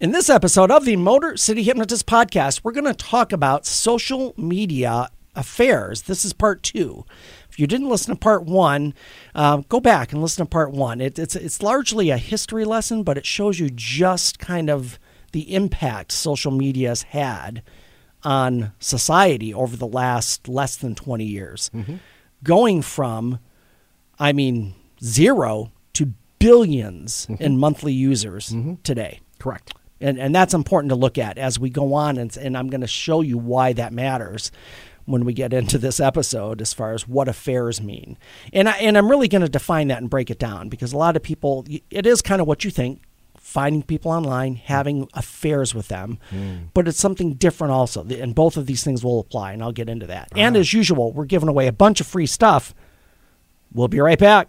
In this episode of the Motor City Hypnotist podcast, we're going to talk about social media affairs. This is part two. If you didn't listen to part one, uh, go back and listen to part one. It, it's it's largely a history lesson, but it shows you just kind of the impact social media has had on society over the last less than 20 years. Mm-hmm. Going from, I mean, zero to 1000000000s mm-hmm. in monthly users mm-hmm. today. Correct. And, and that's important to look at as we go on. And, and I'm going to show you why that matters when we get into this episode as far as what affairs mean. And, I, and I'm really going to define that and break it down because a lot of people, it is kind of what you think finding people online, having affairs with them, hmm. but it's something different also. And both of these things will apply, and I'll get into that. And ah. as usual, we're giving away a bunch of free stuff. We'll be right back.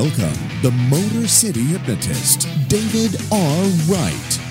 Welcome, the Motor City hypnotist, David R. Wright.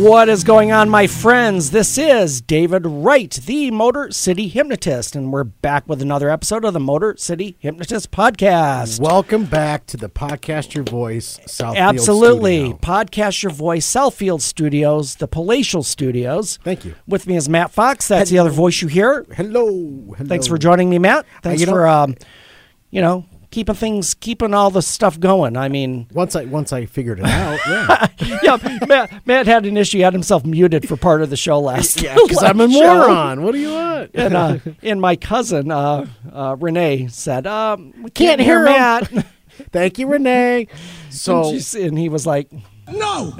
What is going on, my friends? This is David Wright, the Motor City Hypnotist, and we're back with another episode of the Motor City Hypnotist Podcast. Welcome back to the Podcast Your Voice Southfield Absolutely. Studio. Podcast Your Voice, Southfield Studios, the Palatial Studios. Thank you. With me is Matt Fox. That's the other voice you hear. Hello. Hello. Thanks for joining me, Matt. Thanks you for, um, you know, keeping things, keeping all the stuff going. I mean, Once I once I figured it out, yeah, yeah, Matt, Matt had an issue. He had himself muted for part of the show last. yeah, because I'm a last show. moron. What do you want? and uh, and my cousin uh, uh, Renee said, um, "We Can't can't, hear hear 'em." Matt." Thank you, Renee. and, So she's- and he was like, No!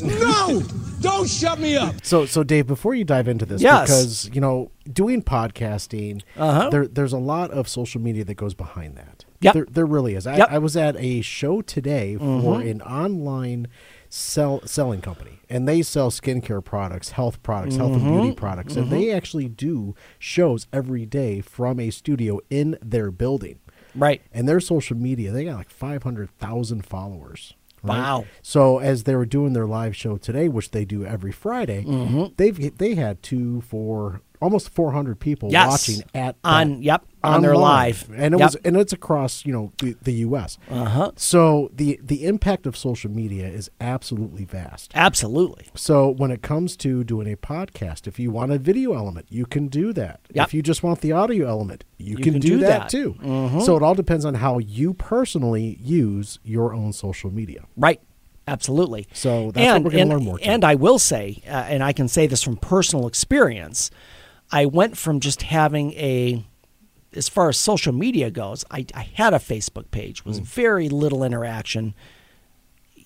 No! Don't shut me up! So, so Dave, before you dive into this, Yes. because you know, doing podcasting, Uh-huh. there, there's a lot of social media that goes behind that. Yep. there, there really is. I, Yep. Mm-hmm. I was at a show today for an online sell selling company, and they sell skincare products, health products, health and Mm-hmm. beauty products, and they actually do shows every day from a studio in their building. "Right, And their social media, they got like five hundred thousand followers. right? Wow. So as they were doing their live show today, which they do every Friday, Mm-hmm. they've they had two, four, almost four hundred people yes, watching at on yep on their live, and it Yep. was and it's across you know the, the U.S. uh-huh, So the the impact of social media is absolutely vast. absolutely, So when it comes to doing a podcast, if you want a video element, you can do that. Yep. If you just want the audio element, you, You can, can do, do that, that. too. Mhm. So it all depends on how you personally use your own social media. right." Absolutely. So that's what we're gonna learn more today. And I will say, uh, and I can say this from personal experience, I went from just having a, as far as social media goes, I, I had a Facebook page, Hmm. was very little interaction.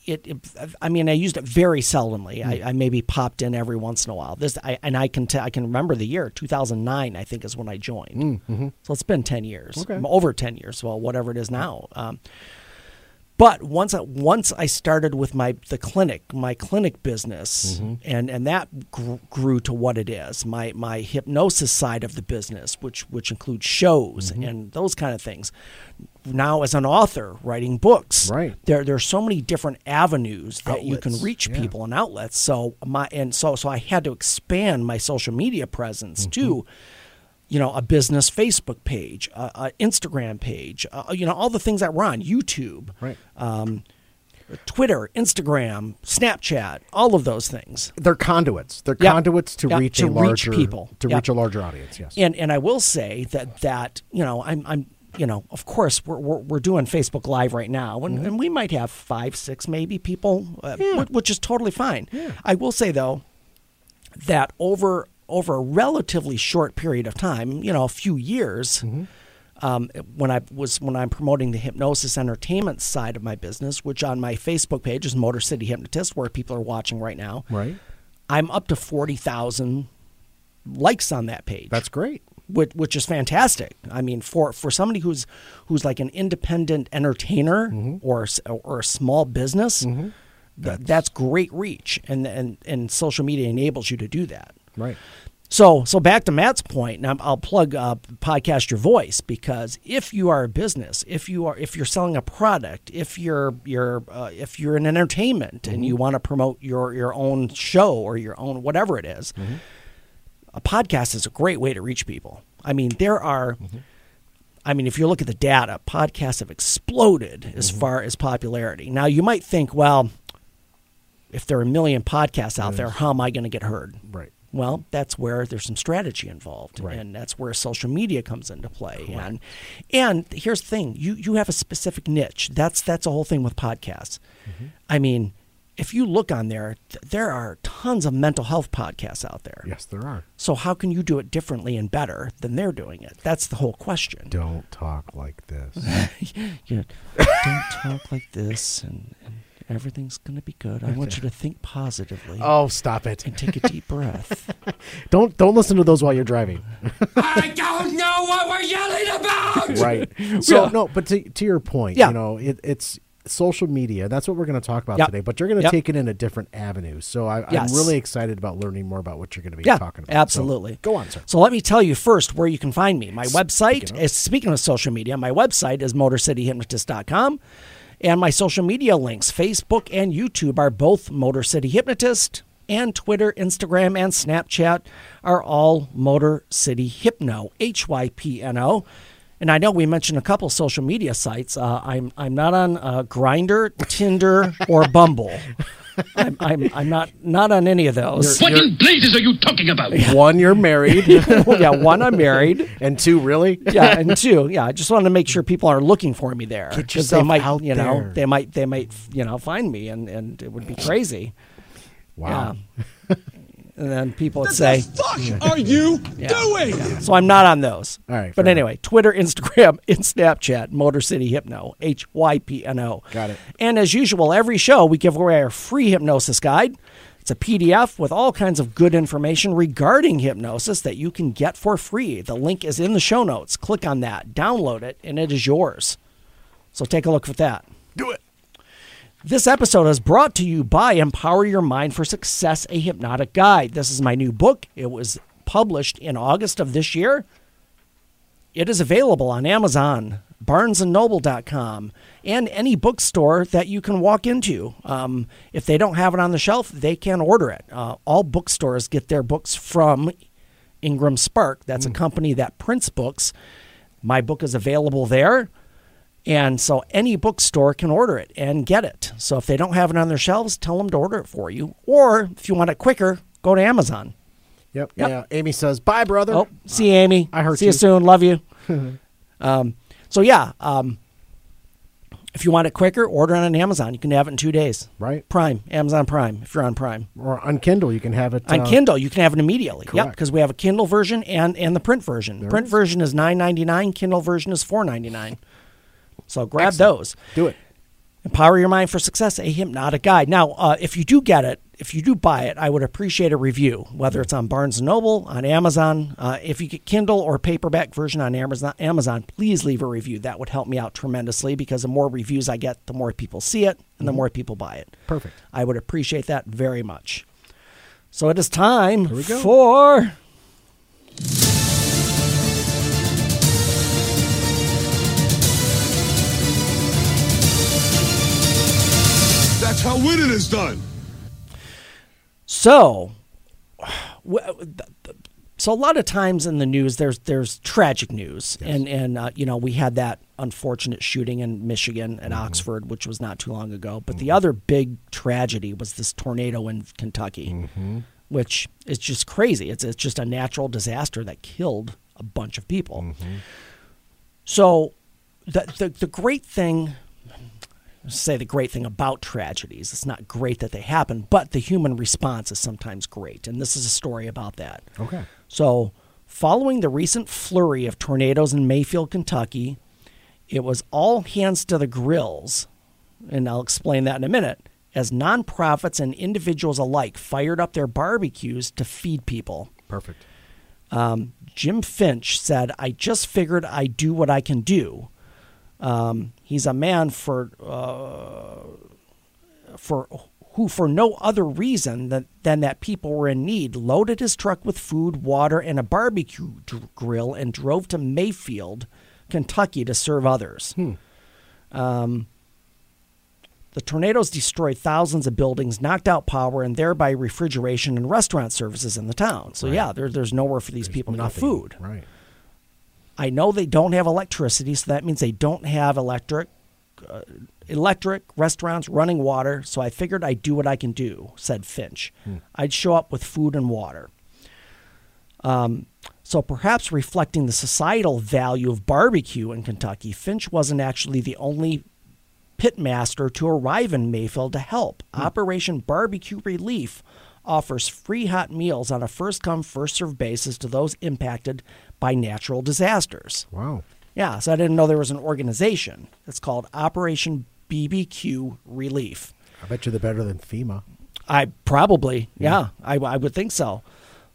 It, it, I mean, I used it very seldomly. Hmm. I, I maybe popped in every once in a while. This, I, and I can, t- I can remember the year 2009. I think is when I joined. So it's been 10 years, Hmm, Okay. over 10 years. Well, whatever it is now. Um, but once I, once I started with my the clinic, my clinic business, and and that gr- grew to what it is. My my hypnosis side of the business, which which includes shows and those kind of things. Now, as an author writing books, Right. there there are so many different avenues that you can reach yeah. people and outlets. So my and so so I had to expand my social media presence Mm-hmm. too you know, a business Facebook page, a, Instagram page, uh, you know, all the things that were on YouTube, Right. Um, Twitter, Instagram, Snapchat, all of those things. They're conduits. They're Yep. conduits to Yep, reach to a reach larger people. to Yep. reach a larger audience. Yes. And and I will say that that you know, I'm I'm you know, of course, we're we're, we're doing Facebook Live right now, and, and we might have five, six, maybe people, uh, wh- which is totally fine. I will say though that over over a relatively short period of time, you know, a few years, um, when I was when I'm promoting the hypnosis entertainment side of my business, which on my Facebook page is Motor City Hypnotist, where people are watching right now. Right. I'm up to forty thousand likes on that page. That's great. which, which is fantastic. I mean, for, for somebody who's who's like an independent entertainer Mm-hmm. or or a small business, th- that's, great reach, and, and and social media enables you to do that. Right. So so back to Matt's point, and I'll plug uh, podcast your voice because if you are a business, if you are if you're selling a product, if you're you're uh, if you're in entertainment and you want to promote your your own show or your own whatever it is, a podcast is a great way to reach people. I mean, there are. I mean, if you look at the data, podcasts have exploded as far as popularity. Now, you might think, well, if there are a million podcasts out there, how am I going to get heard? Right. Well, that's where there's some strategy involved, Right. and that's where social media comes into play. And and here's the thing: you you have a specific niche. That's that's the whole thing with podcasts. Mm-hmm. I mean, if you look on there, th- there are tons of mental health podcasts out there. Yes, there are. So how can you do it differently and better than they're doing it? That's the whole question. Don't talk like this. You don't talk like this, and, and everything's going to be good. I want you to think positively oh, stop it. and take a deep breath. Don't don't listen to those while you're driving. I don't know what we're yelling about! right. So Yeah. no, but to to your point, Yeah. you know, it, it's social media. That's what we're going to talk about Yep. today. But you're going to Yep. take it in a different avenue. So I, Yes. I'm really excited about learning more about what you're going to be Yeah, talking about. So absolutely. go on, sir. So let me tell you first where you can find me. My website Speaking of. is speaking of social media, my website is motorcityhypnotist.com. And my social media links, Facebook and YouTube, are both Motor City Hypnotist, and Twitter, Instagram, and Snapchat are all Motor City Hypno, H Y P N O. And I know we mentioned a couple social media sites. Uh, I'm I'm not on uh, Grindr, Tinder, or Bumble. I'm, I'm I'm not not on any of those. What in blazes are you talking about? One, you're married, yeah, one I'm married. and two, really? yeah, and two, yeah, I just wanted to make sure people are looking for me there Get they might, out you know, there. they might, they might, you know, find me, and and it would be crazy. Wow. Yeah. and then people would What say, the fuck are you doing? so I'm not on those. All right, but fair anyway, Twitter, Instagram, and Snapchat, Motor City Hypno, H Y P N O. Got it. And as usual, every show we give away our free hypnosis guide. It's a PDF with all kinds of good information regarding hypnosis that you can get for free. The link is in the show notes. Click on that, download it, and it is yours. So take a look at that. Do it. This episode is brought to you by Empower Your Mind for Success, a hypnotic guide. This is my new book. It was published in August of this year. It is available on Amazon, barnesandnoble.com, and any bookstore that you can walk into. Um, if they don't have it on the shelf, they can order it. Uh, all bookstores get their books from IngramSpark. That's a company that prints books. My book is available there. And so any bookstore can order it and get it. So if they don't have it on their shelves, tell them to order it for you. Or if you want it quicker, go to Amazon. Yep. Yep. Yeah. Amy says, "Bye, brother." Oh, see you, Amy. I heard See you you. soon. Love you. um, so yeah, um, if you want it quicker, order it on Amazon. You can have it in two days. Right. Prime, Amazon Prime. If you're on Prime, Or on Kindle, you can have it on uh, Kindle, you can have it immediately. Yep, because we have a Kindle version and and the print version. There print is. version is nine ninety nine. Kindle version is four ninety nine. So grab those. Do it. Empower Your Mind for Success, a hypnotic guide. Now, uh, if you do get it, if you do buy it, I would appreciate a review, whether it's on Barnes and Noble, on Amazon. Uh, if you get Kindle or paperback version on Amazon, Amazon, please leave a review. That would help me out tremendously because the more reviews I get, the more people see it and the more people buy it. Perfect. I would appreciate that very much. So it is time we go. for That's how winning is done. So, w- th- th- so a lot of times in the news, there's there's tragic news, and and uh, you know we had that unfortunate shooting in Michigan at mm-hmm. Oxford, which was not too long ago. But the mm-hmm. other big tragedy was this tornado in Kentucky, mm-hmm. which is just crazy. It's it's just a natural disaster that killed a bunch of people. So, the, the the great thing say the great thing about tragedies. It's not great that they happen, but the human response is sometimes great. And this is a story about that. Okay. So, following the recent flurry of tornadoes in Mayfield, Kentucky, it was all hands to the grills. And I'll explain that in a minute. As nonprofits and individuals alike fired up their barbecues to feed people. Perfect. Um, Jim Finch said, I just figured I do what I can do. Um, he's a man for uh, for who, for no other reason than, than that people were in need, loaded his truck with food, water, and a barbecue d- grill and drove to Mayfield, Kentucky to serve others. Um, the tornadoes destroyed thousands of buildings, knocked out power, and thereby refrigeration and restaurant services in the town. So, yeah, there, there's nowhere for these people to get food. Right. I know they don't have electricity, so that means they don't have electric, uh, electric restaurants running water. So I figured I'd do what I can do," said Finch. "I'd show up with food and water." Um, so perhaps reflecting the societal value of barbecue in Kentucky, Finch wasn't actually the only pitmaster to arrive in Mayfield to help. Operation Barbecue Relief offers free hot meals on a first come, first served basis to those impacted by natural disasters. Wow. Yeah, so I didn't know there was an organization. It's called Operation BBQ Relief. I bet you they're better than FEMA. I probably, yeah, I, I would think so.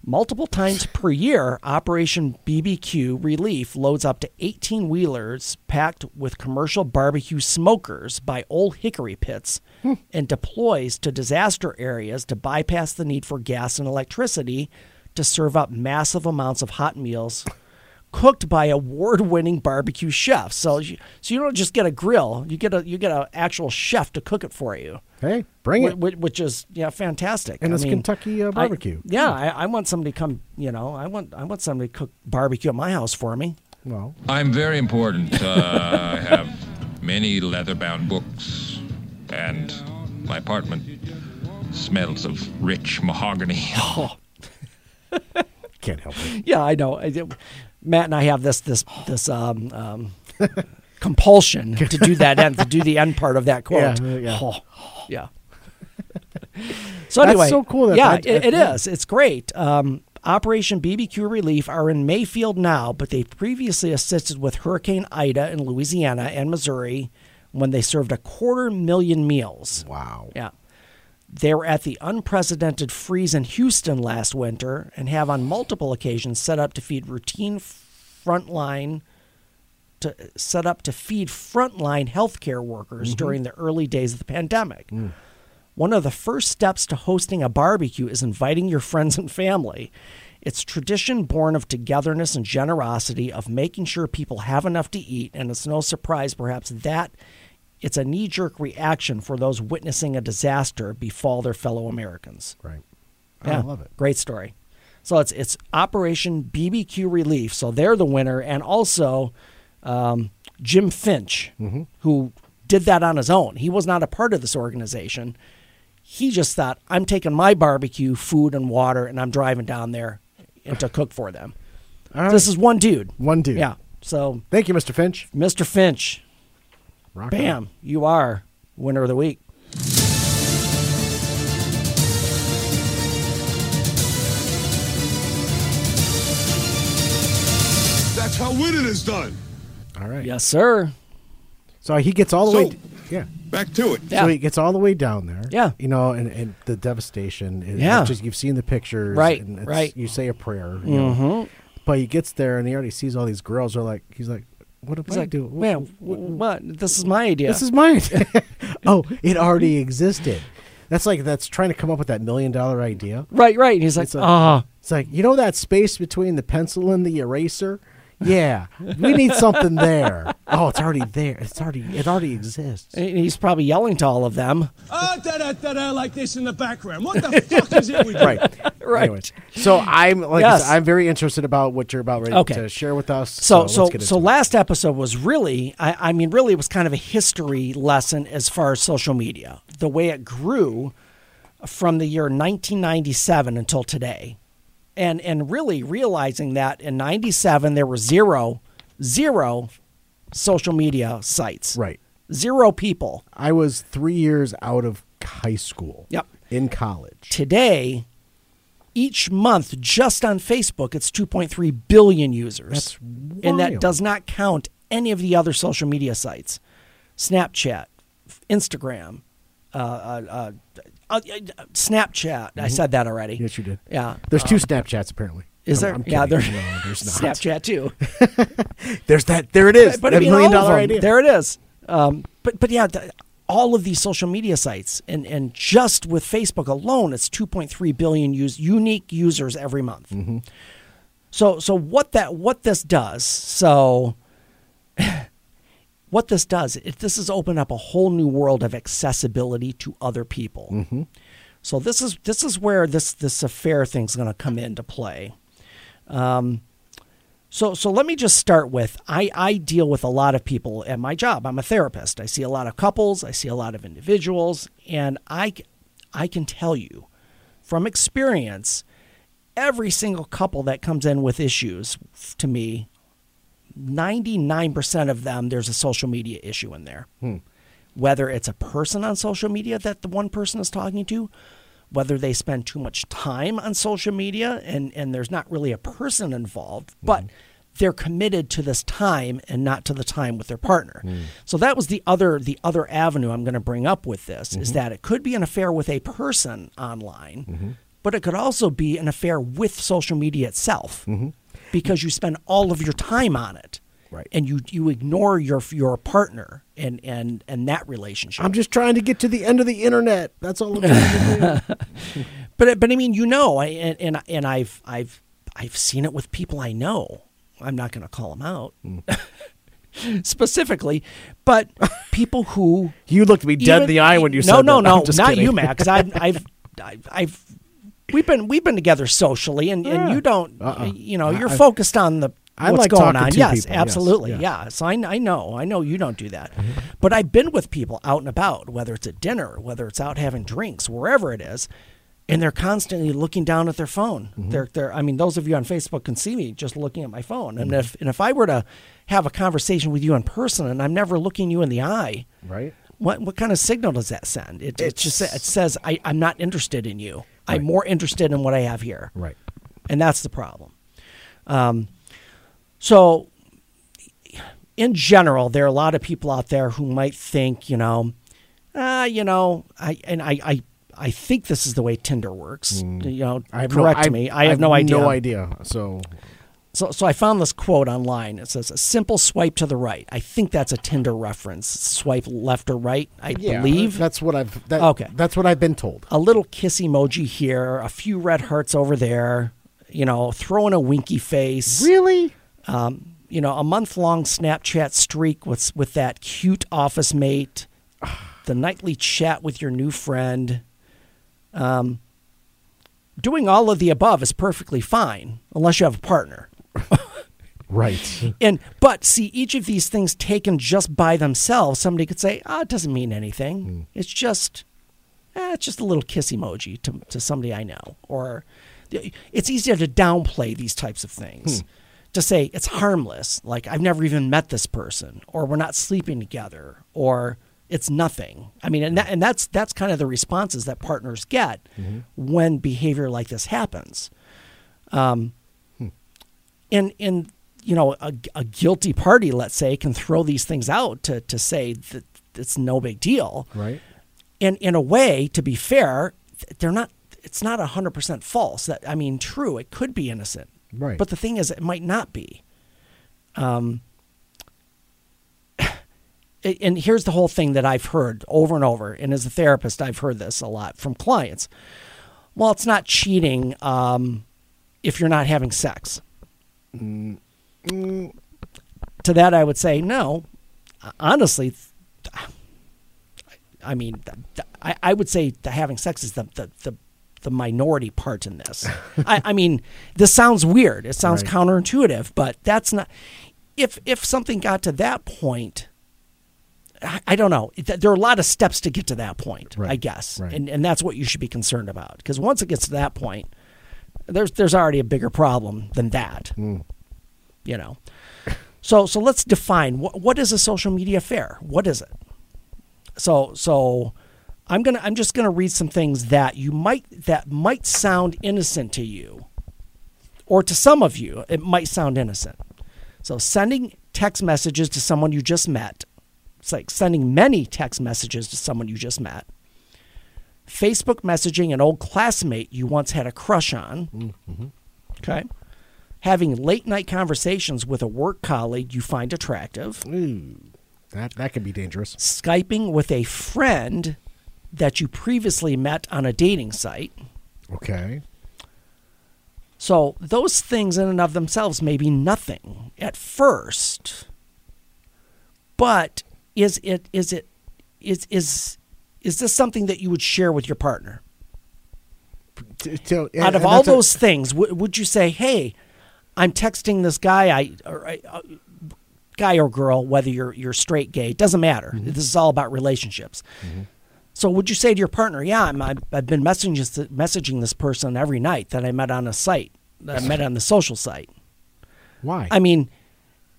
Multiple times per year, Operation BBQ Relief loads up to 18 wheelers packed with commercial barbecue smokers by Ole Hickory pits hmm. and deploys to disaster areas to bypass the need for gas and electricity to serve up massive amounts of hot meals cooked by award-winning barbecue chefs. So, you, so you don't just get a grill; you get a you get an actual chef to cook it for you. Hey, bring it. Wh- wh- which is yeah fantastic. And I it's mean, Kentucky, uh, I- barbecue. yeah, I, I want somebody to come. You know, I want I want somebody to cook barbecue at my house for me. Well, I'm very important. Uh, I have many leather-bound books, and my apartment smells of rich mahogany. Can't help it. Yeah, I know. Matt and I have this this this um, um, compulsion to do that end to do the end part of that quote. Yeah, yeah. Oh, yeah. so That's anyway, so cool that yeah, it, it yeah. It's great. Um, Operation BBQ Relief are in Mayfield now, but they previously assisted with Hurricane Ida in Louisiana and Missouri when they served a quarter million meals. Wow. Yeah. They were at the unprecedented freeze in Houston last winter and have on multiple occasions set up to feed routine frontline to set up to feed frontline healthcare workers mm-hmm. during the early days of the pandemic. Mm. One of the first steps to hosting a barbecue is inviting your friends and family. It's tradition born of togetherness and generosity of making sure people have enough to eat, and it's no surprise perhaps that it's a knee-jerk reaction for those witnessing a disaster befall their fellow Americans. Right. Yeah, I love it. Great story. So it's it's Operation BBQ Relief. So they're the winner, and also um, Jim Finch, Mm-hmm. who did that on his own. He was not a part of this organization. He just thought, I'm taking my barbecue, food, and water, and I'm driving down there and to cook for them. Right. This is one dude. One dude. Yeah. So, Thank you, Mr. Finch. Mr. Finch, Rock on. bam, you are winner of the week. That's how winning is done. All right. Yes, sir. So he gets all the So- way. Yeah. Back to it. Yeah. So he gets all the way down there. Yeah. You know, and, and the devastation. Is, Yeah. it's Just you've seen the pictures. Right, And it's- right. You say a prayer. You know. Mm-hmm. But he gets there and he already sees all these girls. Are like, he's like, what am He's I like, doing? man, wh- what? This is my idea. This is my idea. oh, it already existed. That's like that's trying to come up with that million dollar idea. right, right. And he's like, It's a- ah, It's like you know that space between the pencil and the eraser. Yeah, we need something there. Oh, it's already there. It's already it already exists. And he's probably yelling to all of them. Ah, da da da da, like this in the background. What the fuck is it we do? Right. Right. Anyways, so I'm like I Yes. said, I'm very interested about what you're about ready Okay. to share with us. So, so, let's get so it. last episode was really, I, I mean, really, it was kind of a history lesson as far as social media, the way it grew from the year 1997 until today, and and really realizing that in '97 there were zero, zero social media sites, right. Zero people. I was three years out of high school. Yep. In college. Today, each month, just on Facebook, it's 2.3 billion users. That's and that does not count any of the other social media sites Snapchat, Instagram, uh, uh, uh, uh, Snapchat. I said that already. Yes, you did. Yeah. There's two Snapchats apparently. Is there? I'm yeah, there. No, there's not. Snapchat too. There's that. There it is. but that I mean, million dollar idea. There it is. Um, but but yeah, th- all of these social media sites, and and just with Facebook alone, it's 2.3 billion use, unique users every month. Mm-hmm. So so what that what this does? So what this does, it, this has opened up a whole new world of accessibility to other people. Mm-hmm. So this is this is where this this affair thing's going to come into play. Um, so so let me just start with I, I deal with a lot of people at my job. I'm a therapist. I see a lot of couples, I see a lot of individuals, and I I can tell you from experience every single couple that comes in with issues to me 99% of them there's a social media issue in there. Hmm. Whether it's a person on social media that the one person is talking to, whether they spend too much time on social media and, and there's not really a person involved, hmm. but they're committed to this time and not to the time with their partner. Hmm. So that was the other the other avenue I'm going to bring up with this is mm-hmm. that it could be an affair with a person online, mm-hmm. but it could also be an affair with social media itself mm-hmm. Because you spend all of your time on it. Right. And you you ignore your your partner and and and that relationship. I'm just trying to get to the end of the internet. That's all I'm trying to do. But but I mean, you know, I and and, and I've I've I've seen it with people I know. I'm not going to call them out mm. specifically, but people who You looked me dead in the eye when you no, said no, that. no, I'm not kidding. you, Matt, because I've, I've, I've, I've, we've been we've been together socially, and, and you don't, Uh-uh. you know, you're I- focused on the I what's like going talking on. to yes, people, yes, absolutely, yeah. yeah. So I, I know, I know you don't do that, mm-hmm. but I've been with people out and about, whether it's at dinner, whether it's out having drinks, wherever it is. And they're constantly looking down at their phone. Mm-hmm. They're, they're. I mean, those of you on Facebook can see me just looking at my phone. And mm-hmm. if and if I were to have a conversation with you in person, and I'm never looking you in the eye, Right? what what kind of signal does that send? It, it just it says I, I'm not interested in you. I'm more interested in what I have here, Right. and that's the problem. Um, so, in general, there are a lot of people out there who might think, you know, ah, you know, I and I, I I think this is the way Tinder works. You know, Mm. I have correct no, me. I, have no idea. No idea. So So, so I found this quote online. It says, "A simple swipe to the right." I think that's a Tinder reference. Swipe left or right. I believe that's what I've. That, Okay. That's what I've been told. a little kiss emoji here, a few red hearts over there. You know, throw in a winky face. Really? Um, you know, a month long Snapchat streak with with that cute office mate. The nightly chat with your new friend. Um, doing all of the above is perfectly fine unless you have a partner. Right. And but see, each of these things taken just by themselves, somebody could say, "Ah, it doesn't mean anything. It's just, eh, it's just a little kiss emoji to to somebody I know." Or it's easier to downplay these types of things. To say it's harmless, like I've never even met this person, or we're not sleeping together, or it's nothing. I mean, and that, and that's that's kind of the responses that partners get when behavior like this happens and and you know a, a guilty party let's say can throw these things out to to say that it's no big deal. Right. and in a way to be fair they're not it's not 100% false. That i mean true it could be innocent. Right. but the thing is it might not be. Um and here's the whole thing that i've heard over and over and as a therapist i've heard this a lot from clients. Well it's not cheating um, if you're not having sex to that I would say no. Uh, honestly, I mean, I, I would say the having sex is the the, the, the minority part in this. I, I mean, this sounds weird. It sounds Right. counterintuitive, but that's not. If if something got to that point, I, I don't know. There are a lot of steps to get to that point. I guess, Right. and and that's what you should be concerned about. Because once it gets to that point, there's there's already a bigger problem than that. Hmm. You know. So so let's define what what is a social media affair? What is it? So so I'm gonna I'm just gonna read some things that you might that might sound innocent to you, or to some of you it might sound innocent. So sending text messages to someone you just met. It's like sending many text messages to someone you just met. Facebook messaging an old classmate you once had a crush on. Mm-hmm. Okay. having late night conversations with a work colleague you find attractive, Ooh, that that could be dangerous. Skyping with a friend that you previously met on a dating site. Okay. So those things in and of themselves may be nothing at first, but is it is it is is is this something that you would share with your partner? So- Out of all a- those things, w- would you say, "Hey, I'm texting this guy, I or I, uh, guy or girl, whether you're you're straight, gay, it doesn't matter. Mm-hmm. This is all about relationships." So would you say to your partner, "Yeah, I'm, I've I've been messaging this, messaging this person every night that I met on a site, that I met on the social site." why? I mean,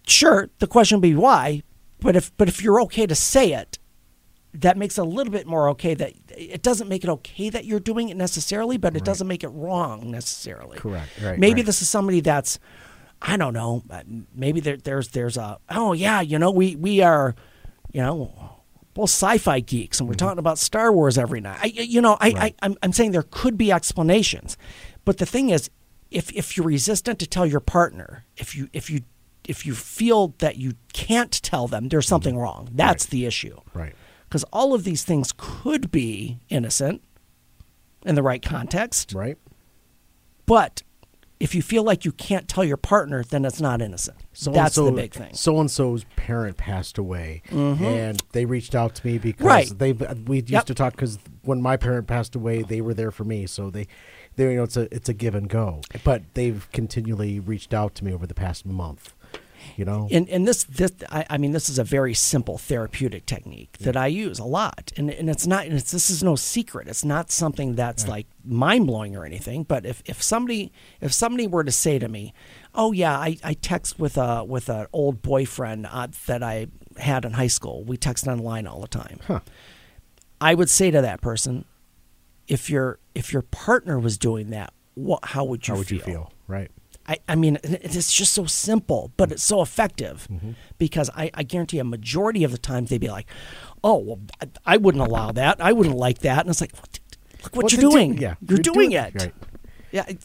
sure, the question would be why, but if but if you're okay to say it, that makes it a little bit more okay that it doesn't make it okay that you're doing it necessarily, but it doesn't make it wrong necessarily. Correct. Right, Maybe right. this is somebody that's I don't know, maybe there, there's there's a oh yeah, you know, we we are, you know, both sci-fi geeks and we're mm-hmm. talking about Star Wars every night. I, you know, I, I I'm, I'm saying there could be explanations, but the thing is, if if you're resistant to tell your partner, if you if you if you feel that you can't tell them, there's mm-hmm. something wrong. That's the issue. right. Because all of these things could be innocent in the right context, Right. but if you feel like you can't tell your partner, then it's not innocent. So That's the big thing. So and so's parent passed away, mm-hmm. and they reached out to me because Right. they uh, we used Yep. to talk because when my parent passed away, they were there for me. So they, they you know it's a it's a give and go. But they've continually reached out to me over the past month. You know, and and this this I, I mean this is a very simple therapeutic technique that I use a lot and and it's not and it's this is no secret it's not something that's like mind blowing or anything but if, if somebody if somebody were to say to me oh yeah I, I text with a with an old boyfriend uh, that I had in high school we text online all the time Huh. I would say to that person if your if your partner was doing that what how would you how would feel? you feel? Right. I, I mean, it's just so simple, but it's so effective Mm-hmm. because I, I guarantee a majority of the times they'd be like, "Oh, well, I, I wouldn't allow that. I wouldn't like that." And it's like, "Look what, What you're they do- doing. yeah, you're, you're doing, doing- it. right. Yeah, it,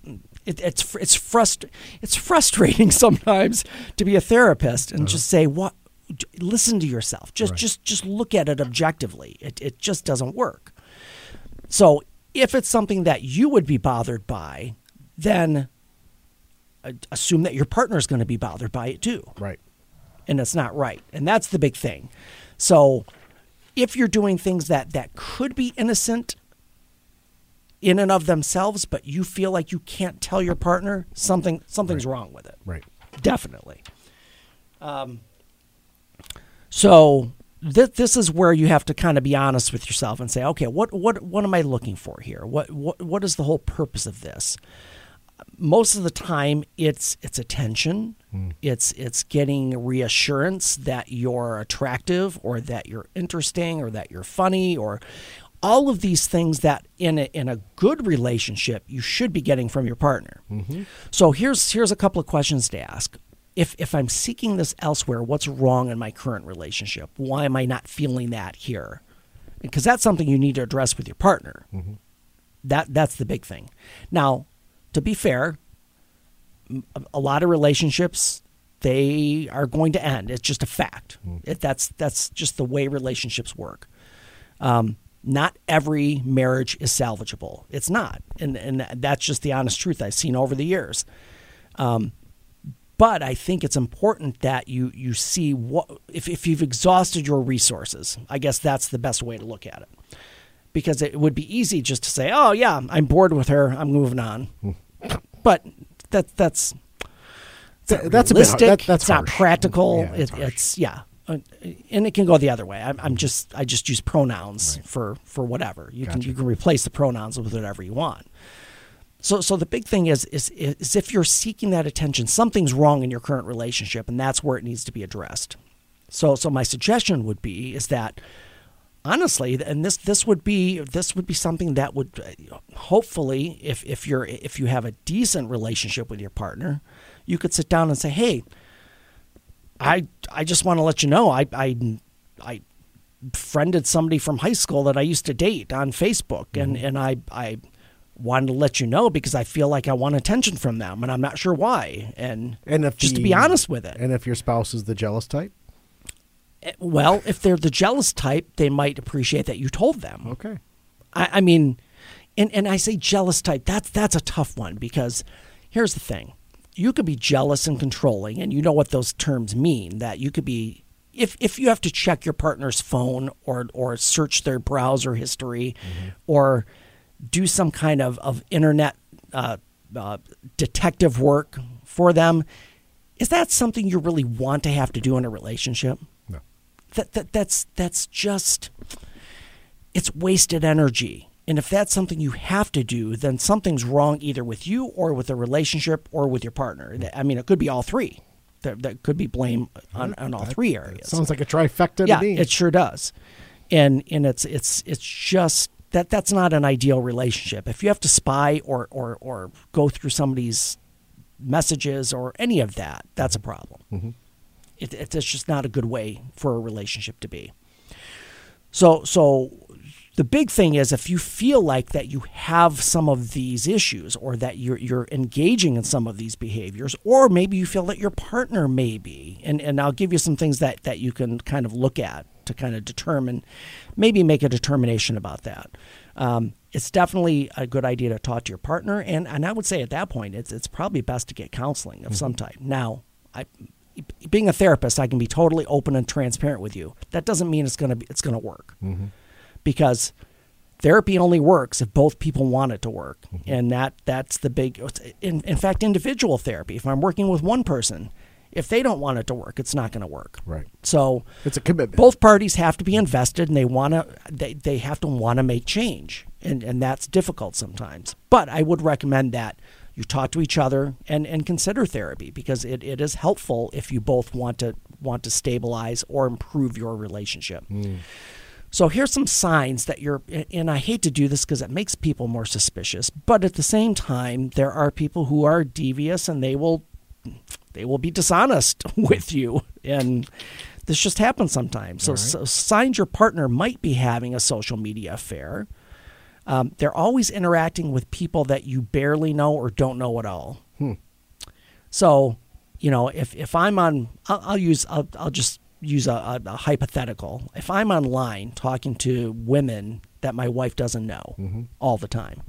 it, it's it's frust- it's frustrating sometimes to be a therapist and just say what. Listen to yourself. Just Uh-huh. Right. just just look at it objectively. It it just doesn't work. So if it's something that you would be bothered by, then assume that your partner is going to be bothered by it too. Right. And it's not right. And that's the big thing. So if you're doing things that, that could be innocent in and of themselves, but you feel like you can't tell your partner, something something's wrong with it. Right. Definitely. Um, so th- this is where you have to kind of be honest with yourself and say, okay, what what what am I looking for here? What what what is the whole purpose of this? Most of the time, it's it's attention. Hmm. It's it's getting reassurance that you're attractive or that you're interesting or that you're funny or all of these things that in a, in a good relationship you should be getting from your partner. Mm-hmm. So here's here's a couple of questions to ask. If if I'm seeking this elsewhere, what's wrong in my current relationship? Why am I not feeling that here? Because that's something you need to address with your partner. Mm-hmm. That that's the big thing. Now, to be fair, a lot of relationships they are going to end. It's just a fact. It, that's that's just the way relationships work. Um, not every marriage is salvageable. It's not, and and that's just the honest truth I've seen over the years. Um, but I think it's important that you you see what if if you've exhausted your resources. I guess that's the best way to look at it, because it would be easy just to say, "Oh yeah, I'm bored with her. I'm moving on," but that that's Th- that's a bit. That, that's it's not practical. Yeah, it's it, it's yeah, Uh, and it can go the other way. I'm, I'm just I just use pronouns for for whatever. You can you can replace the pronouns with whatever you want. So so the big thing is is is if you're seeking that attention, something's wrong in your current relationship, and that's where it needs to be addressed. So so my suggestion would be is that honestly and this this would be this would be something that would uh, hopefully if if you're if you have a decent relationship with your partner you could sit down and say hey i i just want to let you know i i i friended somebody from high school that i used to date on facebook and and i i wanted to let you know because I feel like I want attention from them, and I'm not sure why. And And if just to be honest with it, And if your spouse is the jealous type, well, if they're the jealous type, they might appreciate that you told them. okay. I, I mean, and, and I say jealous type, that's, that's a tough one because here's the thing. You could be jealous and controlling, and you know what those terms mean. That you could be, if, if you have to check your partner's phone or, or search their browser history or do some kind of, of internet uh, uh, detective work for them, is that something you really want to have to do in a relationship? That, that, that's, that's just it's wasted energy. And if that's something you have to do, then something's wrong either with you or with the relationship or with your partner. I mean, it could be all three. That, that could be blame on, on all three areas. Sounds like a trifecta yeah, to me. it sure does. And and it's it's it's just that that's not an ideal relationship. If you have to spy or or or go through somebody's messages or any of that, that's a problem. Mm-hmm. It, it's just not a good way for a relationship to be. So so the big thing is if you feel like that you have some of these issues or that you're you're engaging in some of these behaviors or maybe you feel that your partner may be and and I'll give you some things that that you can kind of look at to kind of determine maybe make a determination about that. Um, it's definitely a good idea to talk to your partner and and I would say at that point it's it's probably best to get counseling of some type. Now I being a therapist I can be totally open and transparent with you. That doesn't mean it's going to be it's to work. Mm-hmm. Because therapy only works if both people want it to work. Mm-hmm. And that that's the big in, in fact individual therapy. If i'm working with one person if they don't want it to work it's not going to work. Right. so It's a commitment. both parties have to be invested and they want to they, they have to want to make change. And and that's difficult sometimes. But i would recommend that you talk to each other and and consider therapy because it, it is helpful if you both want to want to stabilize or improve your relationship hmm. so here's some signs that you're, and I hate to do this because it makes people more suspicious, but at the same time, there are people who are devious and they will, they will be dishonest with you, and this just happens sometimes. So, so signs your partner might be having a social media affair. Um, they're always interacting with people that you barely know or don't know at all. So, you know, if, if I'm on, I'll, I'll use, I'll, I'll just use a, a, a hypothetical. If I'm online talking to women that my wife doesn't know all the time,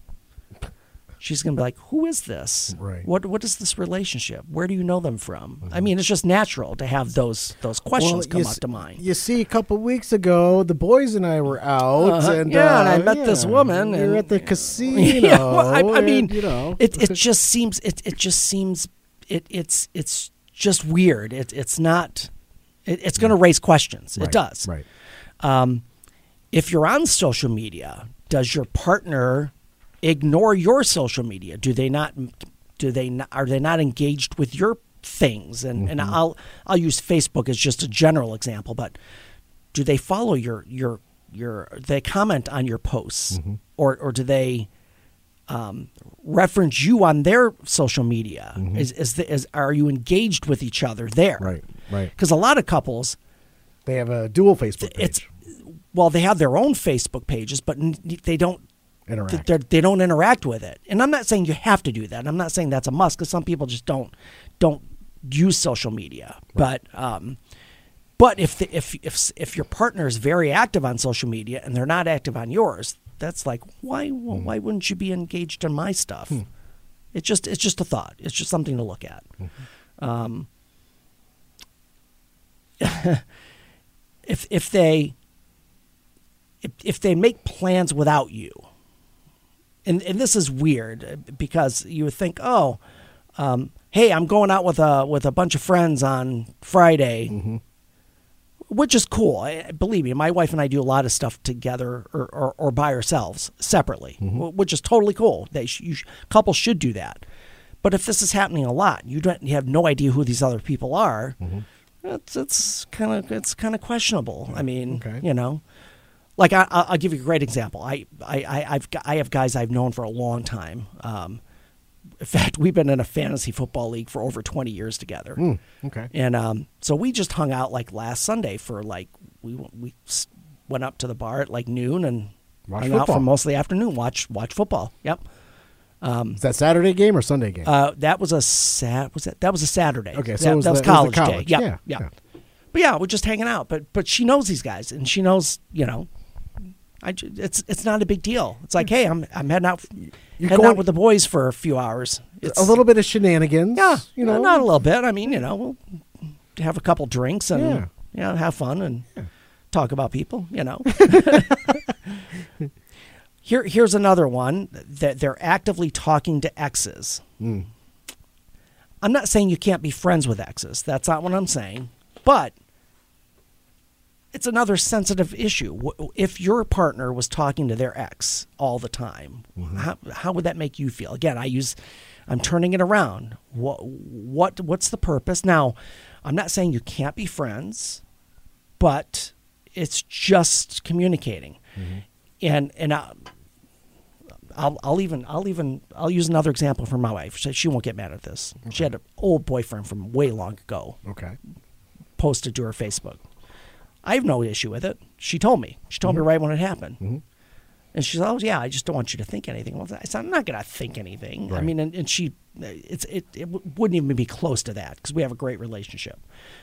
she's going to be like, who is this? Right. What, what is this relationship? Where do you know them from? I mean, it's just natural to have those, those questions come up s- to mind. You see, a couple weeks ago, the boys and I were out, Uh-huh. and Yeah, uh, and I met this woman, We were at the casino. yeah, well, I, I and, mean, you know, it it just seems it it just seems it it's it's just weird. It it's not. It, it's going to raise questions. Right, It does. Right. Um, if you're on social media, does your partner ignore your social media? Do they not? Do they not, are they not engaged with your things? And and Mm-hmm. I'll I'll use Facebook as just a general example, but do they follow your your your? They comment on your posts, Mm-hmm. or or do they? um, reference you on their social media? Is is, the, is are you engaged with each other there? Mm-hmm. Right. Right. Because a lot of couples, They have a dual Facebook page. it's well, they have their own Facebook pages, but they don't Interact. they don't interact with it. And I'm not saying you have to do that. I'm not saying that's a must because some people just don't don't use social media. But um, but if the, if if if your partner is very active on social media and they're not active on yours, that's like why well, why wouldn't you be engaged in my stuff? It's just it's just a thought. It's just something to look at. Um, if if they if, if they make plans without you, and and this is weird uh, because you would think, oh, um, hey, I'm going out with a with a bunch of friends on Friday, which is cool. I, believe me, my wife and I do a lot of stuff together or, or, or by ourselves separately, wh- which is totally cool. They sh- you sh- couples should do that. But if this is happening a lot, you don't you have no idea who these other people are. It's it's kind of it's kind of questionable. I mean, Okay. you know, like I, I'll I'll give you a great example. I, I, I I've I have guys I've known for a long time. Um, in fact, we've been in a fantasy football league for over twenty years together. Hmm, okay. And um, so we just hung out like last Sunday for like we we went up to the bar at like noon and Watch hung out for most of the afternoon. Watch watch football. Yep. Is that Saturday game or Sunday game? Uh, that was a sat. Was that that was a Saturday? Okay, so that, was that was the- it was college, college. day. Yeah, Yeah, yeah, yeah. But yeah, we're just hanging out. But but she knows these guys, and she knows you know. I, it's it's not a big deal. It's like, hey, I'm I'm heading out, You're heading going- out with the boys for a few hours. It's a little bit of shenanigans. yeah, you know, not a little bit. I mean, you know, we'll have a couple drinks and Yeah. you know, have fun and talk about people. You know. Here, here's another one that they're actively talking to exes. Mm. I'm not saying you can't be friends with exes. That's not what I'm saying. But it's another sensitive issue. If your partner was talking to their ex all the time, mm-hmm. how, how would that make you feel? Again, I use, I'm turning it around. What, what, what's the purpose? Now, I'm not saying you can't be friends, but it's just communicating. Mm-hmm. And and I, I'll I'll even I'll even I'll use another example from my wife. She, she won't get mad at this. She had an old boyfriend from way long ago Okay. posted to her Facebook. I have no issue with it. She told me. She told me right when it happened. And she said, "Oh yeah, I just don't want you to think anything." Well, I said, "I'm not going to think anything." I mean, and, and she, it's it, it wouldn't even be close to that because we have a great relationship.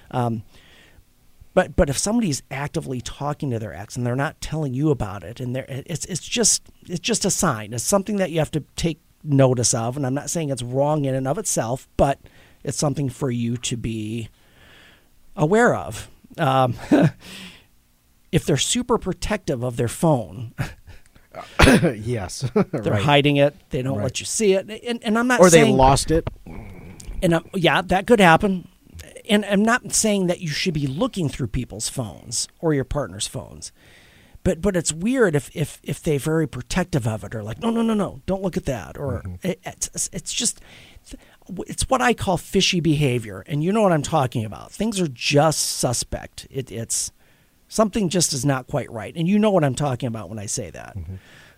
Um, but but if somebody's actively talking to their ex and they're not telling you about it, and they're it's it's just it's just a sign. It's something that you have to take notice of. And I'm not saying it's wrong in and of itself, but it's something for you to be aware of. Um, if they're super protective of their phone, yes. they're right. hiding it. They don't Right. let you see it. And, and I'm not Or they saying lost it. and um, yeah, that could happen. And I'm not saying that you should be looking through people's phones or your partner's phones, but but it's weird if if if they're very protective of it or like no no no no don't look at that or it, it's it's just it's what I call fishy behavior, and you know what I'm talking about. Things are just suspect. It, it's something just is not quite right, and you know what I'm talking about when I say that.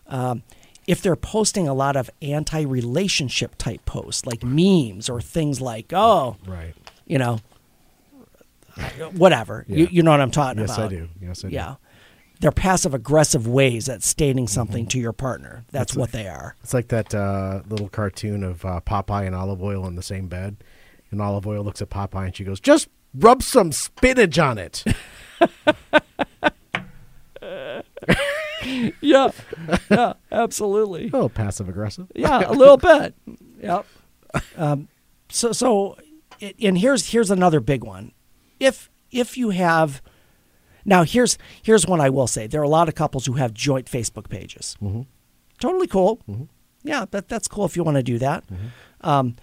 Um, if they're posting a lot of anti-relationship type posts, like memes or things like, "Oh, Right. you know, whatever," you, Yeah. you know what I'm talking about. Yes, I do. Yes, I do. Yeah, they're passive aggressive ways at stating something to your partner. That's what they are. It's like that uh, little cartoon of uh, Popeye and Olive Oyl in the same bed. And Olive Oyl looks at Popeye and she goes, just rub some spinach on it. Yeah, yeah, absolutely. oh, passive aggressive. yeah, a little bit. Yep. Um, so so, and here's here's another big one. If if you have, now here's here's one I will say. There are a lot of couples who have joint Facebook pages. Mm-hmm. Totally cool. Mm-hmm. Yeah, that that's cool if you want to do that. Mm-hmm. Um,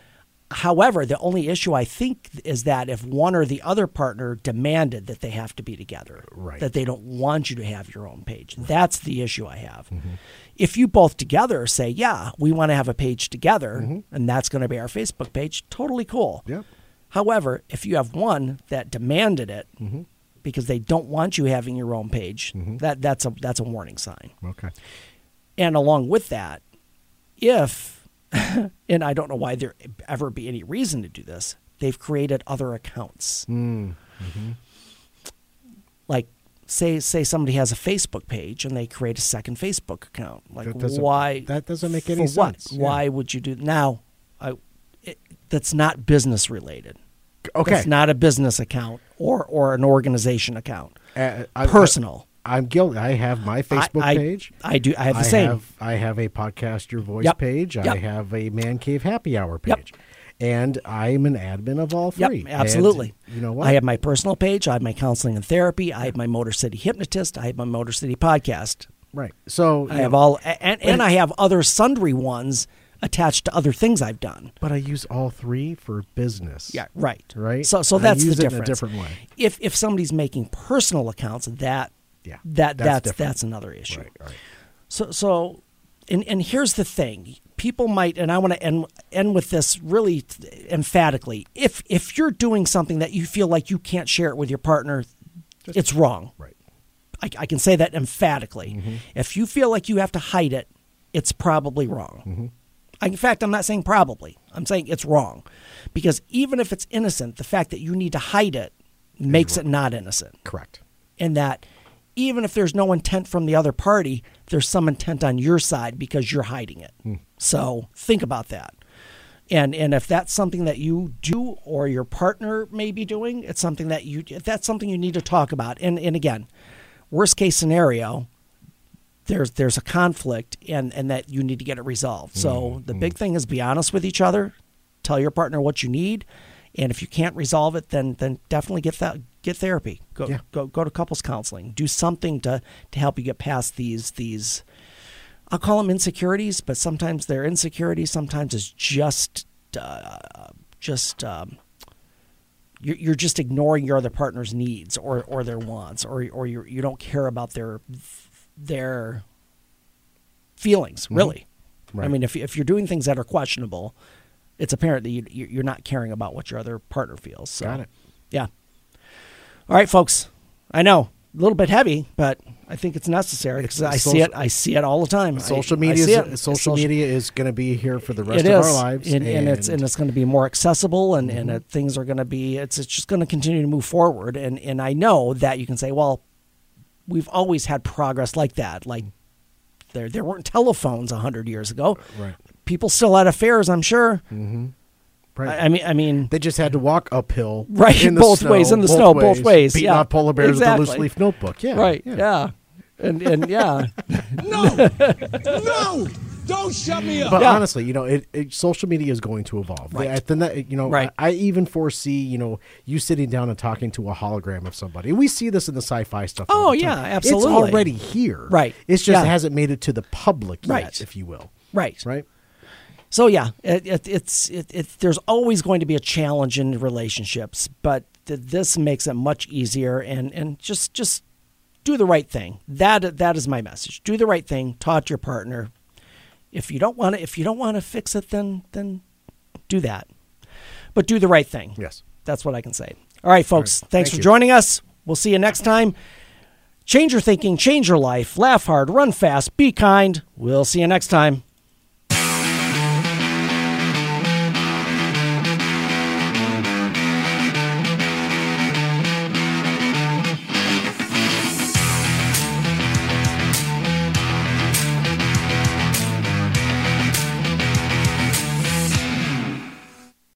however, the only issue I think is that if one or the other partner demanded that they have to be together, Right. that they don't want you to have your own page, that's the issue I have. Mm-hmm. If you both together say, "Yeah, we want to have a page together," and that's going to be our Facebook page, totally cool. Yep. However, if you have one that demanded it because they don't want you having your own page, that that's a that's a warning sign. Okay. And along with that, if and I don't know why there ever be any reason to do this, they've created other accounts. Mm. Like say say somebody has a Facebook page and they create a second Facebook account. Like That why that doesn't make any for what? sense. Yeah. Why would you do now? I, it, that's not business related. Okay. That's not a business account or or an organization account. Uh, I- Personal. I, am guilty. I have my Facebook I, I, page. I do. I have the same. Have, I have a podcast Your Voice Yep. page. I have a Man Cave Happy Hour Yep. page. And I'm an admin of all Yep, three. And absolutely. you know what? I have my personal page. I have my counseling and therapy. I have my Motor City Hypnotist. I have my Motor City podcast. right. So I have know, all, and, and I have other sundry ones attached to other things I've done. but I use all three for business. Yeah, right. Right. So, so that's use the it in a difference. different way. If if somebody's making personal accounts, that Yeah, that that's that's different. that's another issue. Right. Right. So so, and and here's the thing: people might, and I want to end end with this really emphatically. If if you're doing something that you feel like you can't share it with your partner, it's wrong. Right. I, I can say that emphatically. Mm-hmm. If you feel like you have to hide it, it's probably wrong. Mm-hmm. I, in fact, I'm not saying probably. I'm saying it's wrong, because even if it's innocent, the fact that you need to hide it makes it not innocent Correct. and that even if there's no intent from the other party, there's some intent on your side because you're hiding it. Hmm. So think about that. And and if that's something that you do or your partner may be doing, it's something that you if that's something you need to talk about. And and again, worst case scenario, there's there's a conflict and and that you need to get it resolved. So the big thing is be honest with each other, tell your partner what you need, and if you can't resolve it, then then definitely get that get therapy. Go Yeah. go go to couples counseling. Do something to to help you get past these these. I'll call them insecurities, but sometimes they're insecurities. Sometimes it's just uh, just. Um, you're, you're just ignoring your other partner's needs or, or their wants, or or you you don't care about their their feelings. Really, I Right. mean, if if you're doing things that are questionable, it's apparent that you you- you're not caring about what your other partner feels. So, Got it. Yeah. All right, folks. I know a little bit heavy, but I think it's necessary because I see it. I see it all the time. I- Social I media, see is, it. social, It's media is going to be here for the rest it of is, our lives, and, and it's and it's going to be more accessible, and and Mm-hmm. uh, things are going to be. It's it's just going to continue to move forward, and and I know that you can say, well, we've always had progress like that. Like there there weren't telephones a hundred years ago. Right. People still had affairs, I'm sure. Mm-hmm. right. I, I mean, I mean, they just had to walk uphill, Right, in the both snow, ways, in the snow, both ways, beating yeah. out polar bears Exactly. with a loose leaf notebook. Yeah, right? Yeah. And and yeah, No! no! Don't shut me up! But Yeah. honestly, you know, it, it, social media is going to evolve. Right. At the ne- you know, Right. I, I even foresee, you know, you sitting down and talking to a hologram of somebody. We see this in the sci-fi stuff. Oh, yeah, absolutely. It's already here. Right. It's just Yeah. it hasn't made it to the public yet, Right. if you will. right. Right. So yeah, it, it, it's it, it, there's always going to be a challenge in relationships, but th- this makes it much easier. And and just just do the right thing. That that is my message. Do the right thing. Talk to your partner. If you don't want to, if you don't want to fix it, then then do that. But do the right thing. Yes. That's what I can say. All right, folks. Thanks Thank for you. joining us. We'll see you next time. Change your thinking, change your life, laugh hard, run fast, be kind. We'll see you next time.